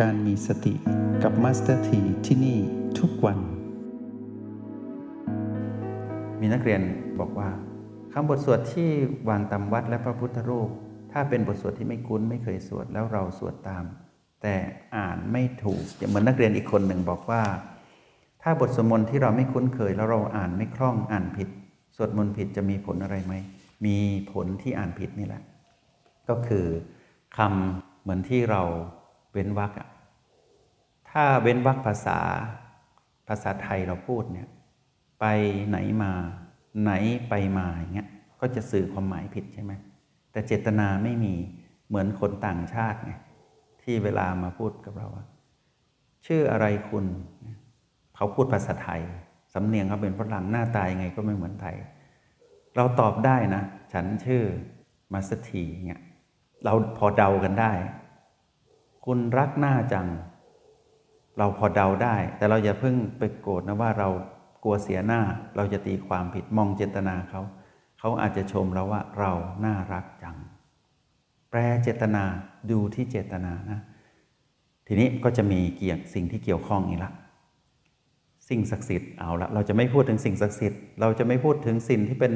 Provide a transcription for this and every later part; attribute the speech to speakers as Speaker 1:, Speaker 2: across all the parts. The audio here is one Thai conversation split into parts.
Speaker 1: การมีสติกับมาสเตอร์ทีที่นี่ทุกวัน
Speaker 2: มีนักเรียนบอกว่าคำบทสวดที่วางตามวัดและพระพุทธรูป ถ้าเป็นบทสวดที่ไม่คุ้นไม่เคยสวดแล้วเราสวดตาม แต่อ่านไม่ถูกเหมือนนักเรียนอีกคนหนึ่งบอกว่า ถ้าบทสวดมนต์ที่เราไม่คุ้นเคยแล้วเราอ่านไม่คล่องอ่านผิด สวดมนต์ผิดจะมีผลอะไรไหมมีผลที่อ่านผิดนี่แหละ ก็คือคำเหมือนที่เรา เว้นวรรคอะถ้าเว้นวรรคภาษาภาษาไทยเราพูดเนี่ยไปไหนมาไหนไปมาอย่างเงี้ยก็จะสื่อความหมายผิดใช่ไหมแต่เจตนาไม่มีเหมือนคนต่างชาติไงที่เวลามาพูดกับเราว่าชื่ออะไรคุณเขาพูดภาษาไทย สำเนียงเขาเป็นฝรั่งหน้าตายยังไงก็ไม่เหมือนไทย เราตอบได้นะ ฉันชื่อมาสถีเงี้ยเราพอเดากันได้ คุณรักหน้าจัง เราพอเดาได้ แต่เราอย่าเพิ่งไปโกรธนะว่าเรากลัวเสียหน้า เราจะตีความผิดมองเจตนาเขา เขาอาจจะชมเราว่าเราน่ารักจัง แปลเจตนาดูที่เจตนานะ ทีนี้ก็จะมีเกี่ยวสิ่งที่เกี่ยวข้องอีกละสิ่งศักดิ์สิทธิ์เอาละเราจะไม่พูดถึงสิ่งศักดิ์สิทธิ์ เราจะไม่พูดถึงสิ่งที่เป็น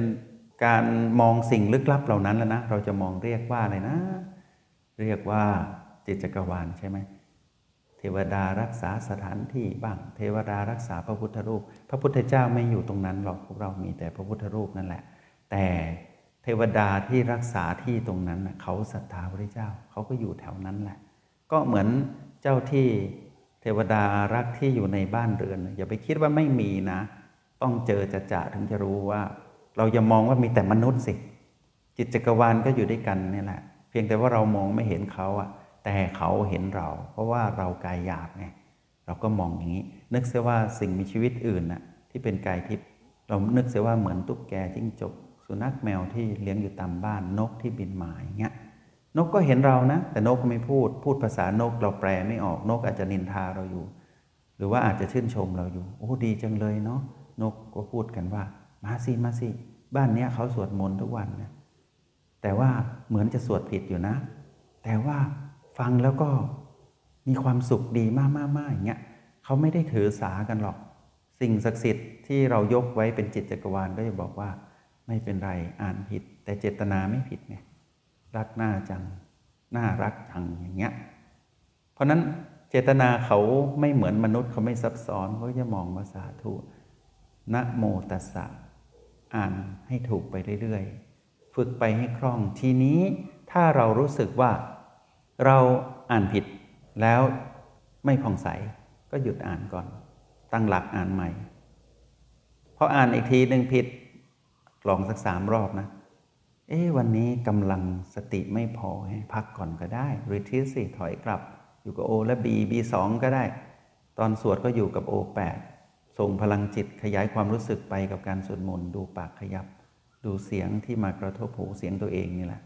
Speaker 2: การมองสิ่งลึกลับเหล่านั้นแล้วนะ เราจะมองเรียกว่าอะไรนะ เรียกว่า จิตจักรวาลใช่ไหมเทวดารักษาสถานที่บ้าง เทวดารักษาพระพุทธรูป พระพุทธเจ้าไม่อยู่ตรงนั้นหรอกพวกเรามีแต่พระพุทธรูปนั่นแหละ แต่เทวดาที่รักษาที่ตรงนั้นเขาศรัทธาพระเจ้าเขาก็อยู่แถวนั้นแหละ ก็เหมือนเจ้าที่เทวดารักที่อยู่ในบ้านเรือน อย่าไปคิดว่าไม่มีนะ ต้องเจอจะจะถึงจะรู้ว่า เราจะมองว่ามีแต่มนุษย์สิจิตจักรวาลก็อยู่ด้วยกันนี่แหละ เพียงแต่ว่าเรามองไม่เห็นเขาอะ แต่เขาเห็นเรา เพราะว่าเรากายหยาบไงเราก็มองอย่างนี้ นึกเสียว่าสิ่งมีชีวิตอื่นน่ะที่เป็นกายทิพย์เรานึกเสียว่าเหมือนตุ๊กแกจิ้งจกสุนัขแมวที่เลี้ยงอยู่ตามบ้านนกที่บินมาอย่างเงี้ยนกก็เห็นเรานะ แต่นกก็ไม่พูด พูดภาษานกเราแปลไม่ออกนกอาจจะนินทาเราอยู่ หรือว่าอาจจะชื่นชมเราอยู่ โอ้ดีจังเลยเนาะนกก็พูดกันว่า มาสิมาสิบ้านเนี้ยเขาสวดมนต์ทุกวันนะแต่ว่าเหมือนจะสวดผิดอยู่นะ แต่ว่า ฟังแล้วก็มีความสุขดีมากๆๆอย่างเงี้ยเขาไม่ได้ถือสากันหรอก สิ่งศักดิ์สิทธิ์ที่เรายกไว้เป็นจิตจักรวาลก็จะบอกว่า ไม่เป็นไรอ่านผิด แต่เจตนาไม่ผิดไงรักหน้าจังน่ารักจังอย่างเงี้ยเพราะนั้นเจตนาเขาไม่เหมือนมนุษย์เขาไม่ซับซ้อนเขาจะมองภาษาทูนะโมตัสสะอ่านให้ถูกไปเรื่อยๆ ฝึกไปให้คล่องทีนี้ถ้าเรารู้สึกว่า เราอ่านผิดแล้วไม่ผ่องใสก็หยุดอ่านก่อน ตั้งหลักอ่านใหม่พออ่านอีกทีหนึ่งผิดลองสักสามรอบนะ เอ๊วันนี้กำลังสติไม่พอให้พักก่อนก็ได้รีทิสสิถอยกลับ อยู่กับโอและบีบีสองก็ได้ ตอนสวดก็อยู่กับโอแปดส่งพลังจิตขยายความรู้สึกไปกับการสวดมนต์ดูปากขยับ ดูเสียงที่มากระทบหูเสียงตัวเองนี่แหละ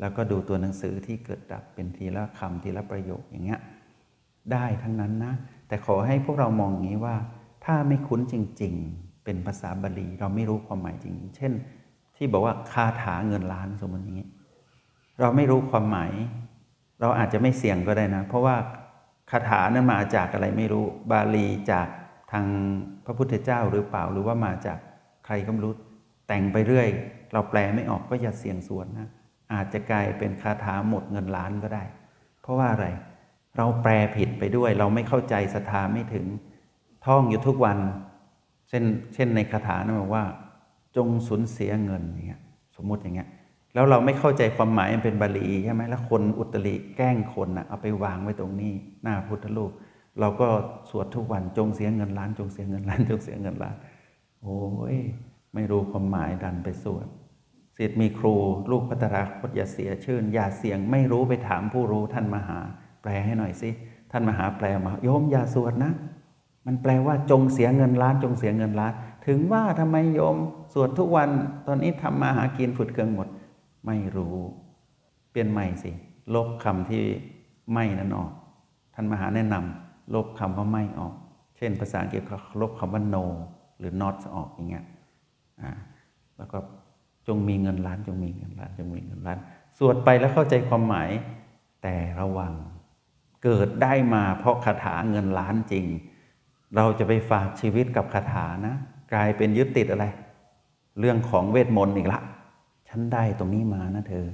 Speaker 2: แล้วก็ดูตัวหนังสือที่เกิดดับเป็นทีละคำทีละประโยคอย่างเงี้ยได้ทั้งนั้นนะ แต่ขอให้พวกเรามองอย่างนี้ว่า ถ้าไม่คุ้นจริง ๆ เป็นภาษาบาลีเราไม่รู้ความหมายจริง เช่น ที่บอกว่าคาถาเงินล้านสมมติอย่างนี้ เราไม่รู้ความหมาย เราอาจจะไม่เสี่ยงก็ได้นะ เพราะว่าคาถานั้นมาจากอะไรไม่รู้บาลีจากทางพระพุทธเจ้าหรือเปล่าหรือว่ามาจากใครก็ไม่รู้แต่งไปเรื่อย เราแปลไม่ออกก็อย่าเสี่ยงส่วนนะ อาจจะกลายเป็นคาถาหมดเงินล้านก็ได้ เพราะว่าอะไร เราแปลผิดไปด้วย เราไม่เข้าใจศรัทธาไม่ถึง ท่องอยู่ทุกวัน เช่นเช่นในคาถานะบอกว่า จงสูญเสียเงินอย่างเงี้ยสมมุติอย่างเงี้ยแล้วเราไม่เข้าใจความหมายมันเป็นบาลีใช่ไหมแล้วคนอุตริแกล้งคนนะเอาไปวางไว้ตรงนี้ หน้าพุทธรูปเราก็สวดทุกวันจงเสียเงินล้าน จงเสียเงินล้าน จงเสียเงินล้าน โอ้ยไม่รู้ความหมายดันไปสวด สิทธิ์มีครู ลูกพัตราคตอย่าเสียชื่น อย่าเสียงไม่รู้ไปถามผู้รู้ท่านมหา แปลให้หน่อยสิท่านมหาแปลมาโยมอย่าสวดนะ มันแปลว่าจงเสียเงินล้านจงเสียเงินล้าน ถึงว่าทำไมโยมสวดทุกวันตอนนี้ทำมาหากินฝุดเคืองหมด ไม่รู้ เปลี่ยนใหม่สิ ลบคำที่ไม่นั้นออก ท่านมหาแนะนำลบคำว่าไม่ออก เช่น ภาษาอังกฤษลบคำว่า no หรือ not ออกอย่างเงี้ยอ่าแล้วก็ จงมีเงินล้านจงมีเงินล้านจงมีเงินล้าน สวดไปแล้วเข้าใจความหมาย แต่ระวัง เกิดได้มาเพราะคาถาเงินล้านจริง เราจะไปฝากชีวิตกับคาถานะ กลายเป็นยึดติดอะไร เรื่องของเวทมนต์อีกละ ฉันได้ตรงนี้มานะเธอ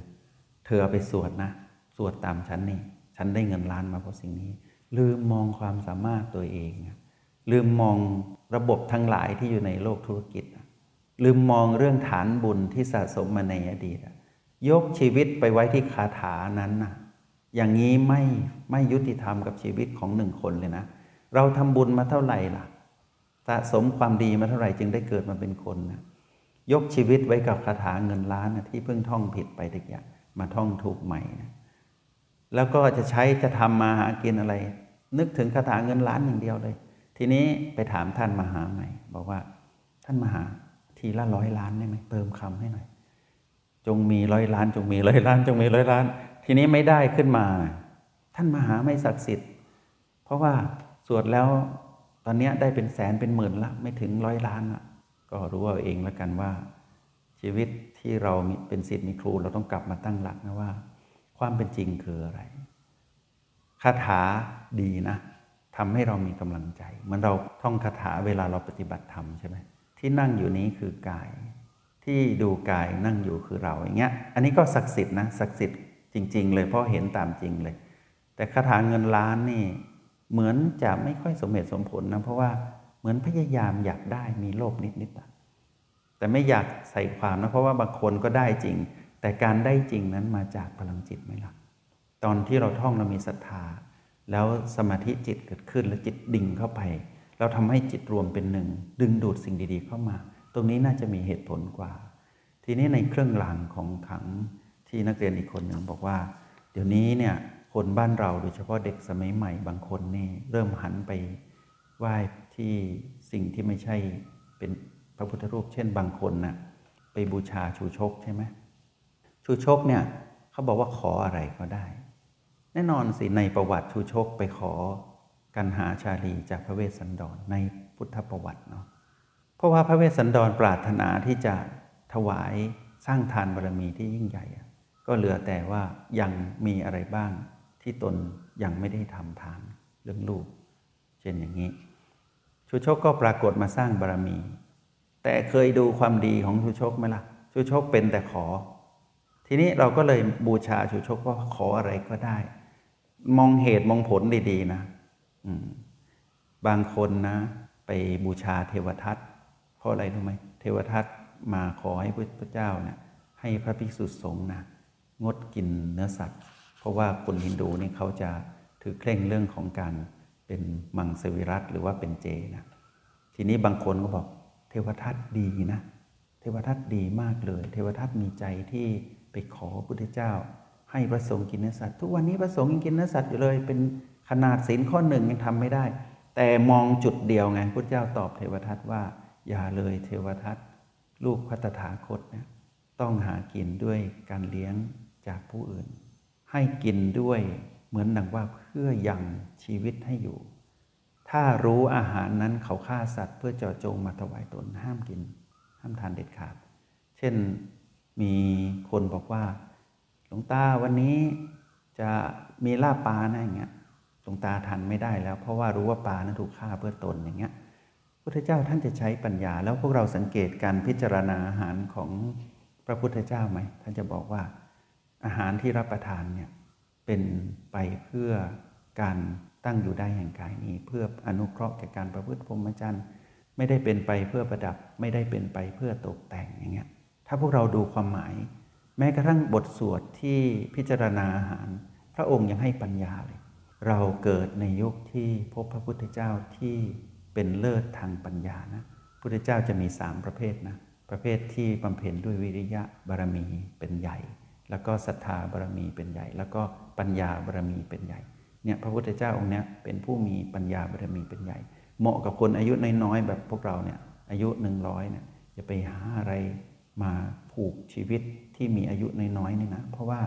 Speaker 2: เธอเอาไปสวดนะ สวดตามฉันนี่ ฉันได้เงินล้านมาเพราะสิ่งนี้ ลืมมองความสามารถตัวเอง ลืมมองระบบทั้งหลายที่อยู่ในโลกธุรกิจ ลืมมองเรื่องฐานบุญที่สะสมมาในอดีตยกชีวิตไปไว้ที่คาถานั้นนะอย่างนี้ไม่ไม่ยุติธรรมกับชีวิตของหนึ่งคนเลยนะ เราทำบุญมาเท่าไหร่ล่ะ สะสมความดีมาเท่าไหร่จึงได้เกิดมาเป็นคนนะยกชีวิตไว้กับคาถาเงินล้านนะที่เพิ่งท่องผิดไปตะกี้มาท่องถูกใหม่นะแล้วก็จะใช้จะทำมาหากินอะไร นึกถึงคาถาเงินล้านอย่างเดียวเลย ทีนี้ไปถามท่านมหาใหม่ บอกว่าท่านมหา ทีละร้อยล้านได้ไหมเติมคำให้หน่อย จงมีร้อยล้าน จงมีร้อยล้าน จงมีร้อยล้าน ทีนี้ไม่ได้ขึ้นมา ท่านมหาไม่ศักดิ์สิทธิ์ เพราะว่าสวดแล้วตอนนี้ได้เป็นแสนเป็นหมื่นละ ไม่ถึงร้อยล้านละก็รู้เอาเองแล้วกันว่า ชีวิตที่เราเป็นศิษย์มีครู เราต้องกลับมาตั้งหลักนะว่า ความเป็นจริงคืออะไรคาถาดีนะทำให้เรามีกำลังใจเหมือนเราท่องคาถาเวลาเราปฏิบัติธรรมใช่ไหม ที่นั่งอยู่นี้คือกาย ที่ดูกายนั่งอยู่คือเราอย่างเงี้ย อันนี้ก็ศักดิ์สิทธิ์นะศักดิ์สิทธิ์จริง ๆ เลยเพราะเห็นตามจริงเลย แต่คาถาเงินล้านนี่เหมือนจะไม่ค่อยสมเหตุสมผลนะเพราะว่าเหมือนพยายามอยากได้มีโลภนิดๆแต่ไม่อยากใส่ความนะเพราะว่าบางคนก็ได้จริง แต่การได้จริงนั้นมาจากพลังจิตไหมล่ะตอนที่เราท่องเรามีศรัทธา แล้วสมาธิจิตเกิดขึ้นแล้วจิตดิ่งเข้าไป เราทำให้จิตรวมเป็นหนึ่ง ดึงดูดสิ่งดีๆเข้ามา ตรงนี้น่าจะมีเหตุผลกว่า ทีนี้ในเครื่องรางของขังที่นักเรียนอีกคนหนึ่งบอกว่า เดี๋ยวนี้เนี่ยคนบ้านเราโดยเฉพาะเด็กสมัยใหม่บางคนนี่เริ่มหันไปไหว้ที่สิ่งที่ไม่ใช่เป็นพระพุทธรูป เช่นบางคนนะ่ะไปบูชาชูชกใช่ไหมชูชกเนี่ยเขาบอกว่าขออะไรก็ได้ แน่นอนสิในประวัติชูชกไปขอ กันหาชาลีจากพระเวสสันดรในพุทธประวัติเนาะเพราะว่าพระเวสสันดรปรารถนาที่จะถวายสร้างทานบารมีที่ยิ่งใหญ่ ก็เหลือแต่ว่ายังมีอะไรบ้างที่ตนยังไม่ได้ทำทานเรื่องลูก เช่นอย่างนี้ ชูชกก็ปรากฏมาสร้างบารมี แต่เคยดูความดีของชูชกไหมล่ะ ชูชกเป็นแต่ขอ ทีนี้เราก็เลยบูชาชูชกว่าขออะไรก็ได้ มองเหตุมองผลดีๆนะ บางคนนะ ไปบูชาเทวทัตเพราะอะไรรู้ไหมเทวทัตมาขอให้พระเจ้าเนะี่ยให้พระภิกษุสงฆ์นะงดกินเนื้อสัตว์ เพราะว่าคนฮินดูนี่เขาจะถือเคร่งเรื่องของการเป็นมังสวิรัตหรือว่าเป็นเจนะทีนี้บางคนก็บอกเทวทัตดีนะเทวทัตดีมากเลย เทวทัตมีใจที่ไปขอพระพุทธเจ้า ให้พระสงฆ์กินเนื้อสัตว์ ทุกวันนี้พระสงฆ์ยังกินเนื้อสัตว์อยู่เลยเป็น ขนาดศีลข้อหนึ่งยังทำไม่ได้ แต่มองจุดเดียวไงพระเจ้าตอบเทวทัตว่า อย่าเลยเทวทัตลูกพัตถาคตนะต้องหากินด้วยการเลี้ยงจากผู้อื่น ให้กินด้วยเหมือนดังว่าเพื่อยังชีวิตให้อยู่ ถ้ารู้อาหารนั้นเขาฆ่าสัตว์ เพื่อเจาะจงมาถวายตนห้ามกิน ห้ามทานเด็ดขาด เช่นมีคนบอกว่า หลวงตาวันนี้จะมีลาบปลานะอย่างเงี้ย หลวงตาทานไม่ได้แล้ว เพราะว่ารู้ว่าปลานั้นถูกฆ่าเพื่อตนอย่างเงี้ยพุทธเจ้าท่านจะใช้ปัญญา แล้วพวกเราสังเกตการพิจารณาอาหารของพระพุทธเจ้าไหมท่านจะบอกว่าอาหารที่รับประทานเนี่ยเป็นไปเพื่อการตั้งอยู่ได้แห่งกายนี้ เพื่ออนุเคราะห์แก่การประพฤติพรหมจรรย์ไม่ได้เป็นไปเพื่อประดับ ไม่ได้เป็นไปเพื่อตกแต่งอย่างเงี้ยถ้าพวกเราดูความหมาย แม้กระทั่งบทสวดที่พิจารณาอาหาร พระองค์ยังให้ปัญญาเลย เราเกิดในยุคที่พบพระพุทธเจ้าที่เป็นเลิศทางปัญญานะพุทธเจ้าจะมีสามประเภทนะประเภทที่บำเพ็ญด้วยวิริยะบารมีเป็นใหญ่ แล้วก็ศรัทธาบารมีเป็นใหญ่ แล้วก็ปัญญาบารมีเป็นใหญ่เนี่ยพระพุทธเจ้าองค์นี้เป็นผู้มีปัญญาบารมีเป็นใหญ่ เหมาะกับคนอายุน้อยๆแบบพวกเราเนี่ยอายุหนึ่งร้อยเนี่ยจะไปหาอะไรมาผูกชีวิตที่มีอายุน้อยๆนี่นะเพราะว่า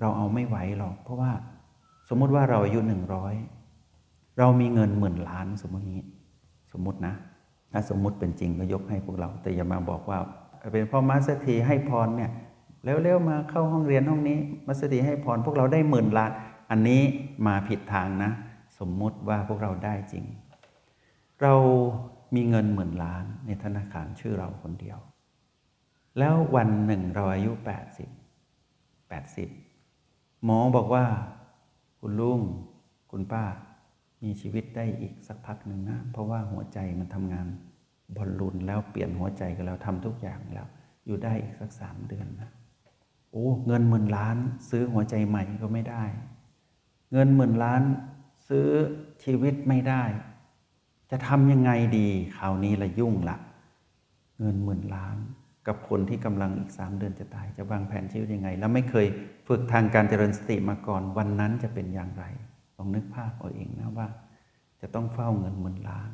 Speaker 2: เราเอาไม่ไหวหรอกเพราะว่า มมุติว่าเราอายุหนึ่งร้อยเรามีเงินหมื่นล้านสมมตินี้ สมมตินะ ถ้าสมมุติเป็นจริงก็ยกให้พวกเรา แต่อย่ามาบอกว่า เป็นพ่อมาสเตีให้พรเนี่ยเร็วๆมาเข้าห้องเรียนห้องนี้มัสตีให้พรพวกเราได้หมื่นล้าน อันนี้มาผิดทางนะ สมมุติว่าพวกเราได้จริง เรามีเงินหมื่นล้านในธนาคารชื่อเราคนเดียว แล้ววันหนึ่งเราอายุ 80 80 หมอบอกว่า คุณลุงคุณป้า มีชีวิตได้อีกสักพักหนึ่งนะ เพราะว่าหัวใจมันทำงานบอลลูนแล้วเปลี่ยนหัวใจกันแล้วทำทุกอย่างแล้ว อยู่ได้อีกสักสามเดือนนะโอ้เงินหมื่นล้าน ซื้อหัวใจใหม่ก็ไม่ได้ เงินหมื่นล้าน ซื้อชีวิตไม่ได้ จะทำยังไงดีคราวนี้ละยุ่งละเงินหมื่นล้าน กับคนที่กำลังอีกสามเดือนจะตาย จะวางแผนชีวิตยังไง แล้วไม่เคยฝึกทางการเจริญสติมาก่อนวันนั้นจะเป็นอย่างไรลองนึกภาพเอาเองนะว่า จะต้องเฝ้าเงินหมื่นล้าน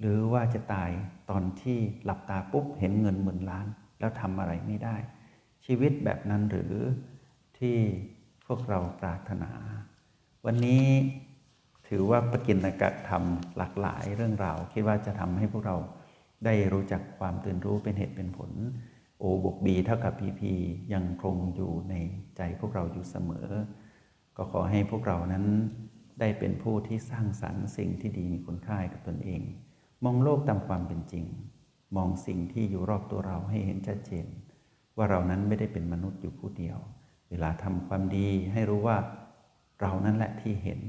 Speaker 2: หรือว่าจะตายตอนที่หลับตาปุ๊บเห็นเงินหมื่นล้าน แล้วทำอะไรไม่ได้ ชีวิตแบบนั้นหรือที่พวกเราปรารถนา วันนี้ถือว่าประกินกะทำหลากหลายเรื่องราวคิดว่าจะทำให้พวกเรา ได้รู้จักความตื่นรู้เป็นเหตุเป็นผลโอบวกบีเท่ากับพีพียังคงอยู่ในใจพวกเราอยู่เสมอ ก็ขอให้พวกเรานั้นได้เป็นผู้ที่สร้างสรรค์สิ่งที่ดีมีคุณค่ากับตนเอง มองโลกตามความเป็นจริง มองสิ่งที่อยู่รอบตัวเราให้เห็นชัดเจน ว่าเรานั้นไม่ได้เป็นมนุษย์อยู่ผู้เดียว เวลาทำความดีให้รู้ว่าเรานั่นแหละที่เห็น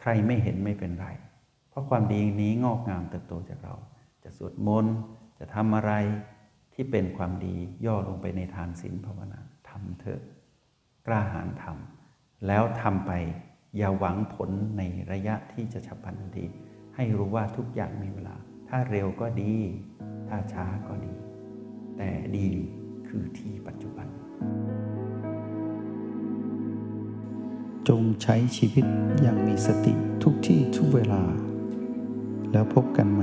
Speaker 2: ใครไม่เห็นไม่เป็นไร เพราะความดีนี้งอกงามเติบโตจากเรา จะสวดมนต์ จะทำอะไรที่เป็นความดีย่อลงไปในทานศีลภาวนาทำเถอะกล้าหาญทำแล้วทำไปอย่าหวังผลในระยะที่จะฉับพลันทันที ให้รู้ว่าทุกอย่างมีเวลา ถ้าเร็วก็ดี ถ้าช้าก็ดี แต่ดีคือที่ปัจจุบัน
Speaker 1: จงใช้ชีวิตอย่างมีสติทุกที่ทุกเวลา แล้วพบกันไหม